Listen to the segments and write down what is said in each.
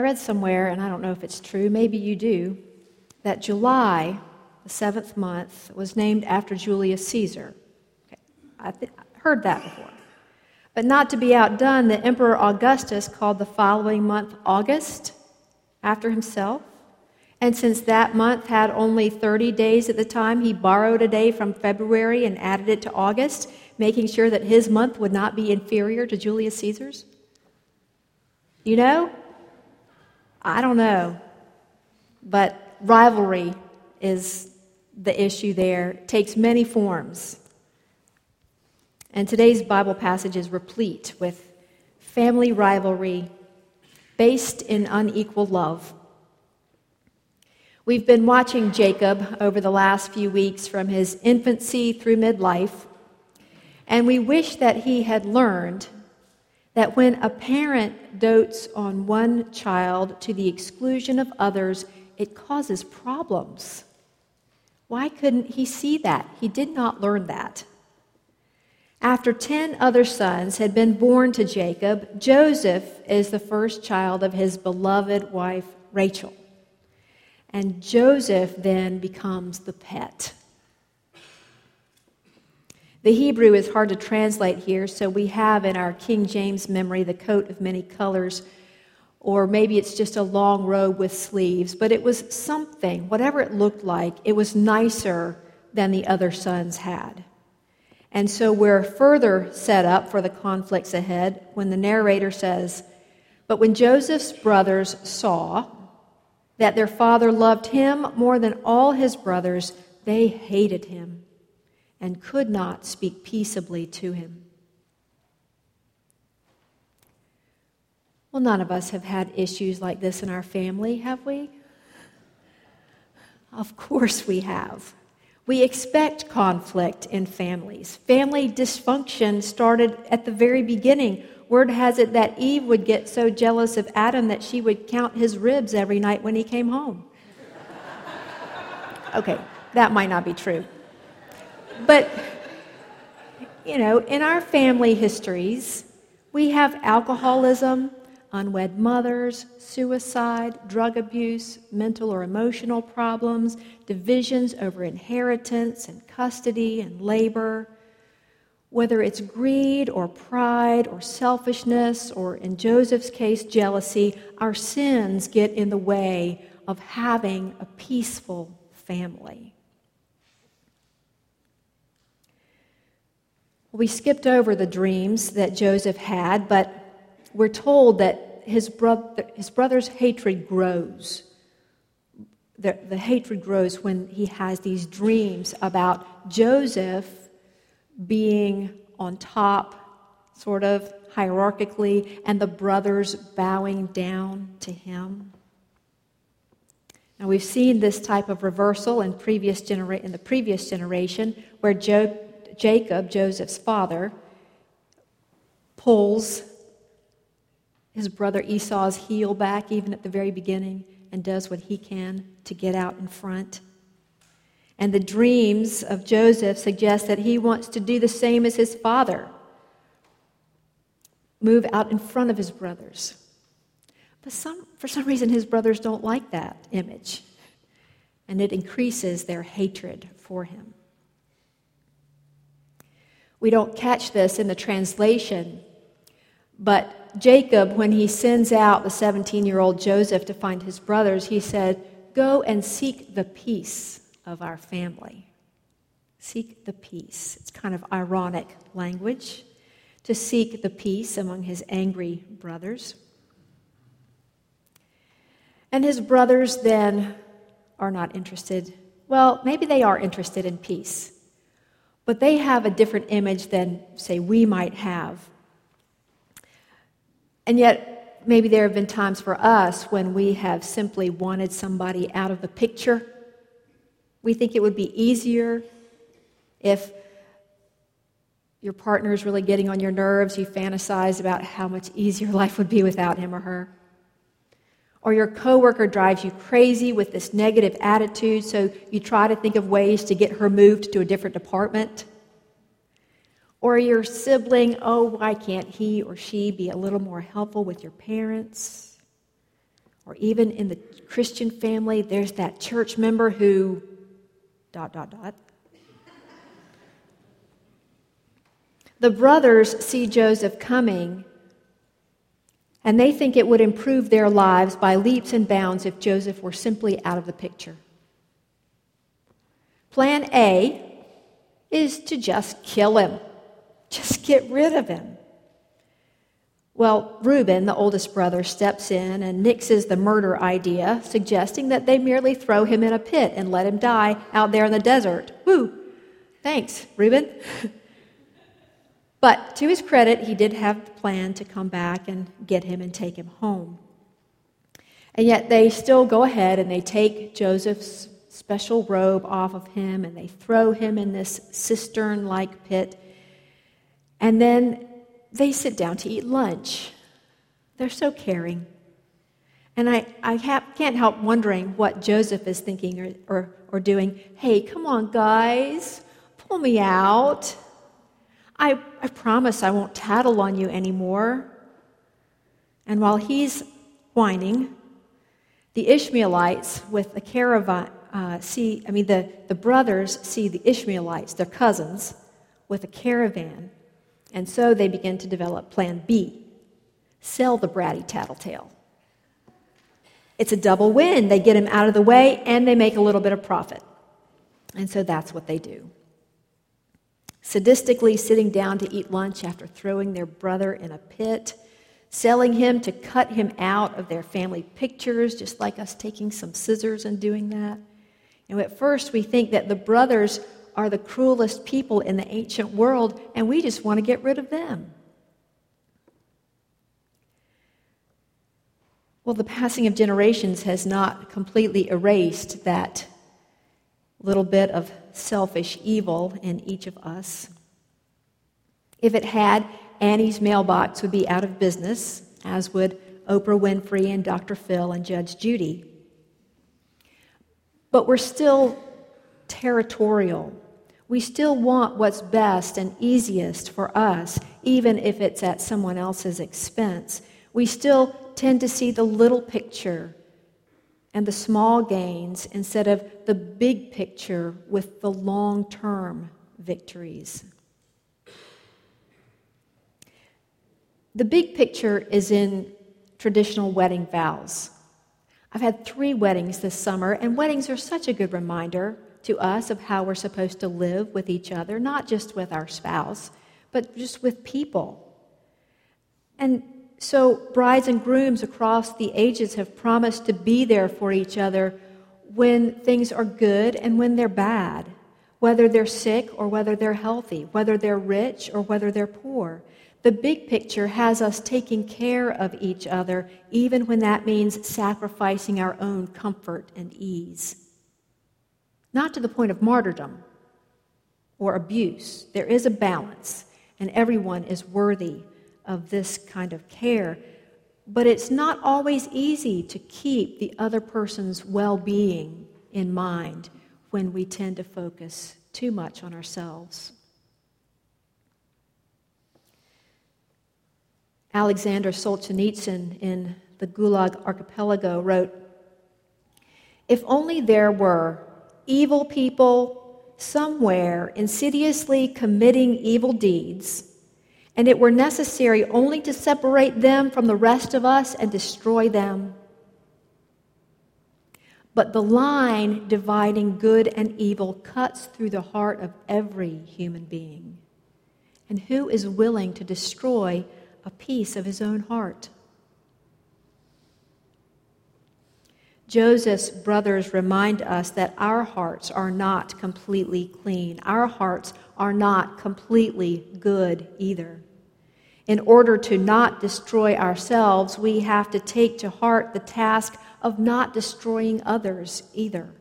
read somewhere, and I don't know if it's true, maybe you do, that July, the seventh month, was named after Julius Caesar. Okay. I th- heard that before. But not to be outdone, the Emperor Augustus called the following month August after himself. And since that month had only 30 days at the time, he borrowed a day from February and added it to August, making sure that his month would not be inferior to Julius Caesar's. You know? I don't know. But rivalry is the issue there. It takes many forms. And today's Bible passage is replete with family rivalry based in unequal love. We've been watching Jacob over the last few weeks from his infancy through midlife, and we wish that he had learned that when a parent dotes on one child to the exclusion of others, it causes problems. Why couldn't he see that? He did not learn that. After 10 other sons had been born to Jacob, Joseph is the first child of his beloved wife, Rachel. And Joseph then becomes the pet. The Hebrew is hard to translate here, so we have in our King James memory the coat of many colors, or maybe it's just a long robe with sleeves, but it was something, whatever it looked like, it was nicer than the other sons had. And so we're further set up for the conflicts ahead when the narrator says, But when Joseph's brothers saw that their father loved him more than all his brothers, they hated him and could not speak peaceably to him. Well, none of us have had issues like this in our family, have we? Of course we have. We expect conflict in families. Family dysfunction started at the very beginning. Word has it that Eve would get so jealous of Adam that she would count his ribs every night when he came home. Okay, that might not be true. But, you know, in our family histories, we have alcoholism, unwed mothers, suicide, drug abuse, mental or emotional problems, divisions over inheritance and custody and labor. Whether it's greed or pride or selfishness, or in Joseph's case, jealousy, our sins get in the way of having a peaceful family. We skipped over the dreams that Joseph had, but we're told that his, his brother's hatred grows. The, the hatred grows when he has these dreams about Joseph being on top, sort of hierarchically, and the brothers bowing down to him. Now we've seen this type of reversal in, previous genera- in the previous generation, where jo- Jacob, Joseph's father, pulls his brother Esau's heel back even at the very beginning and does what he can to get out in front. And the dreams of Joseph suggest that he wants to do the same as his father move out in front of his brothers. But some, for some reason, his brothers don't like that image, and it increases their hatred for him. We don't catch this in the translation, but Jacob, when he sends out the 17 year old Joseph to find his brothers, he said, Go and seek the peace of our family. Seek the peace. It's kind of ironic language to seek the peace among his angry brothers. And his brothers then are not interested. Well, maybe they are interested in peace, but they have a different image than, say, we might have and yet, maybe there have been times for us when we have simply wanted somebody out of the picture. We think it would be easier if your partner is really getting on your nerves, you fantasize about how much easier life would be without him or her. Or your coworker drives you crazy with this negative attitude, so you try to think of ways to get her moved to a different department. Or your sibling, oh, why can't he or she be a little more helpful with your parents? or even in the Christian family, there's that church member who, dot, dot, dot. The brothers see Joseph coming, and they think it would improve their lives by leaps and bounds if Joseph were simply out of the picture. Plan A is to just kill him, just get rid of him. Well, Reuben, the oldest brother, steps in and nixes the murder idea, suggesting that they merely throw him in a pit and let him die out there in the desert. Woo! Thanks, Reuben. but to his credit, he did have the plan to come back and get him and take him home. And yet they still go ahead and they take Joseph's special robe off of him and they throw him in this cistern like pit. And then they sit down to eat lunch. They're so caring. And I, I can't help wondering what Joseph is thinking or, or, or doing. Hey, come on, guys, pull me out. I, I promise I won't tattle on you anymore. And while he's whining, the Ishmaelites with the caravan uh, see, I mean, the, the brothers see the Ishmaelites, their cousins, with a caravan and so they begin to develop Plan B sell the bratty tattletale. It's a double win. They get him out of the way and they make a little bit of profit. And so that's what they do. Sadistically sitting down to eat lunch after throwing their brother in a pit, selling him to cut him out of their family pictures, just like us taking some scissors and doing that. Know, at first we think that the brothers are the cruelest people in the ancient world, and we just want to get rid of them. Well, the passing of generations has not completely erased that little bit of selfish evil in each of us. If it had, Annie's mailbox would be out of business, as would Oprah Winfrey and Dr. Phil and Judge Judy. But we're still territorial. We still want what's best and easiest for us, even if it's at someone else's expense. We still tend to see the little picture and the small gains instead of the big picture with the long term victories. The big picture is in traditional wedding vows. I've had three weddings this summer, and weddings are such a good reminder to us of how we're supposed to live with each other, not just with our spouse, but just with people. And so, brides and grooms across the ages have promised to be there for each other when things are good and when they're bad, whether they're sick or whether they're healthy, whether they're rich or whether they're poor. The big picture has us taking care of each other, even when that means sacrificing our own comfort and ease not to the point of martyrdom or abuse. There is a balance, and everyone is worthy of this kind of care. But it's not always easy to keep the other person's well being in mind when we tend to focus too much on ourselves. Alexander Solzhenitsyn in the Gulag Archipelago wrote If only there were evil people somewhere insidiously committing evil deeds, and it were necessary only to separate them from the rest of us and destroy them. But the line dividing good and evil cuts through the heart of every human being. And who is willing to destroy a piece of his own heart? Joseph's brothers remind us that our hearts are not completely clean. Our hearts are not completely good either. In order to not destroy ourselves, we have to take to heart the task of not destroying others either.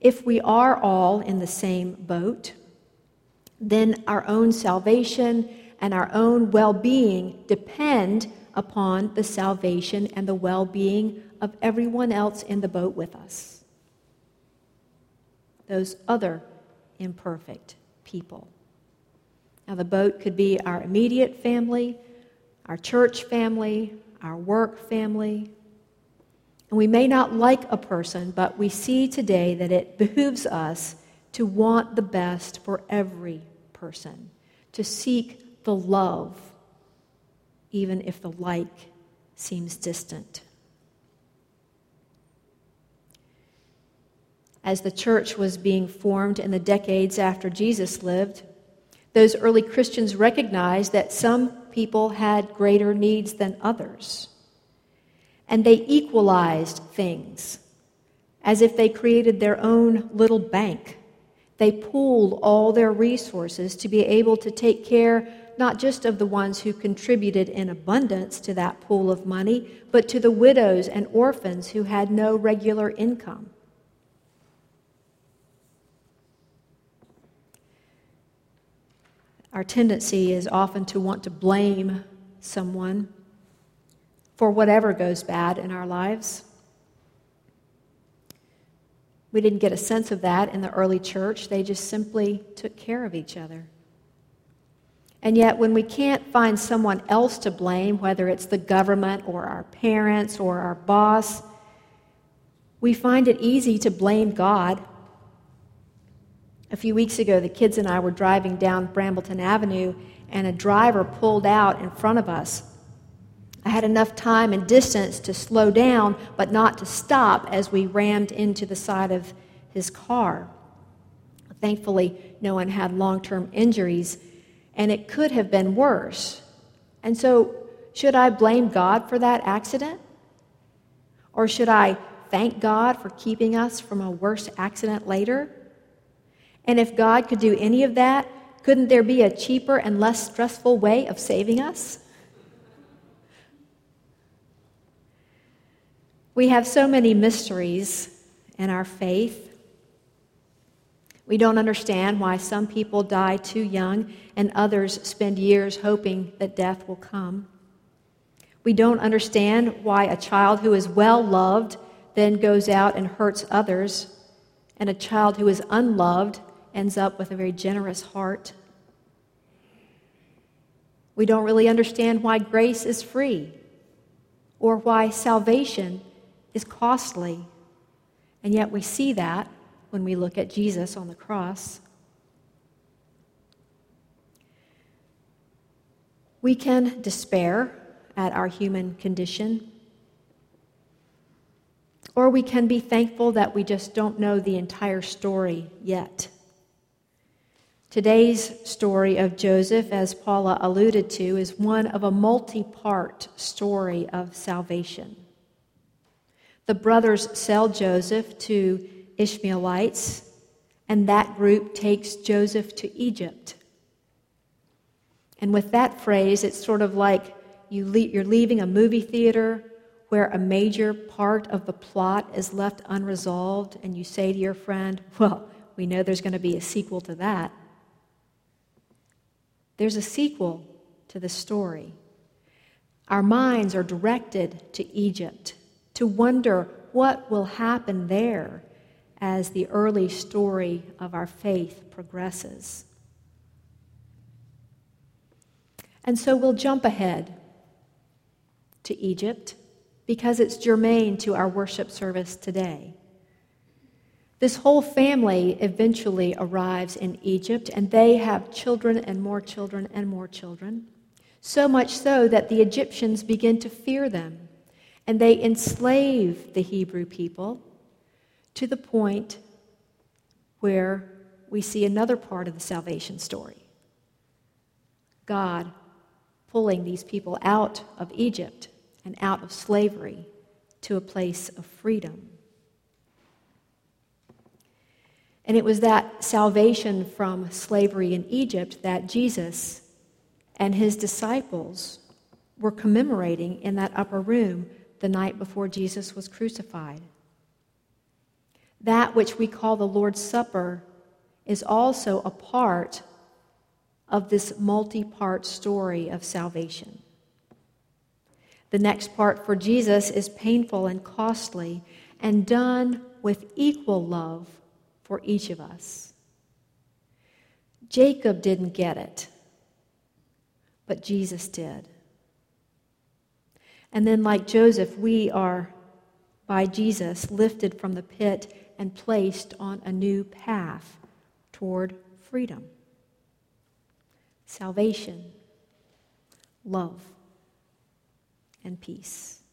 If we are all in the same boat, then our own salvation and our own well being depend upon the salvation and the well being of everyone else in the boat with us. Those other imperfect people. Now, the boat could be our immediate family, our church family, our work family. And we may not like a person, but we see today that it behooves us to want the best for every person, to seek the love, even if the like seems distant. As the church was being formed in the decades after Jesus lived, those early Christians recognized that some people had greater needs than others. And they equalized things as if they created their own little bank. They pooled all their resources to be able to take care not just of the ones who contributed in abundance to that pool of money, but to the widows and orphans who had no regular income. Our tendency is often to want to blame someone for whatever goes bad in our lives. We didn't get a sense of that in the early church. They just simply took care of each other. And yet, when we can't find someone else to blame, whether it's the government or our parents or our boss, we find it easy to blame God. A few weeks ago, the kids and I were driving down Brambleton Avenue, and a driver pulled out in front of us. I had enough time and distance to slow down, but not to stop as we rammed into the side of his car. Thankfully, no one had long term injuries and it could have been worse. And so, should I blame God for that accident? Or should I thank God for keeping us from a worse accident later? And if God could do any of that, couldn't there be a cheaper and less stressful way of saving us? We have so many mysteries in our faith. We don't understand why some people die too young and others spend years hoping that death will come. We don't understand why a child who is well loved then goes out and hurts others, and a child who is unloved ends up with a very generous heart. We don't really understand why grace is free or why salvation is costly. And yet we see that when we look at Jesus on the cross. We can despair at our human condition, or we can be thankful that we just don't know the entire story yet. Today's story of Joseph, as Paula alluded to, is one of a multi part story of salvation. The brothers sell Joseph to Ishmaelites, and that group takes Joseph to Egypt. And with that phrase, it's sort of like you you're leaving a movie theater where a major part of the plot is left unresolved, and you say to your friend, Well, we know there's going to be a sequel to that. There's a sequel to the story. Our minds are directed to Egypt to wonder what will happen there as the early story of our faith progresses. And so we'll jump ahead to Egypt because it's germane to our worship service today. This whole family eventually arrives in Egypt, and they have children and more children and more children. So much so that the Egyptians begin to fear them, and they enslave the Hebrew people to the point where we see another part of the salvation story God pulling these people out of Egypt and out of slavery to a place of freedom. And it was that salvation from slavery in Egypt that Jesus and his disciples were commemorating in that upper room the night before Jesus was crucified. That which we call the Lord's Supper is also a part of this multi part story of salvation. The next part for Jesus is painful and costly and done with equal love for each of us. Jacob didn't get it, but Jesus did. And then, like Joseph, we are, by Jesus, lifted from the pit and placed on a new path toward freedom, salvation, love, and peace.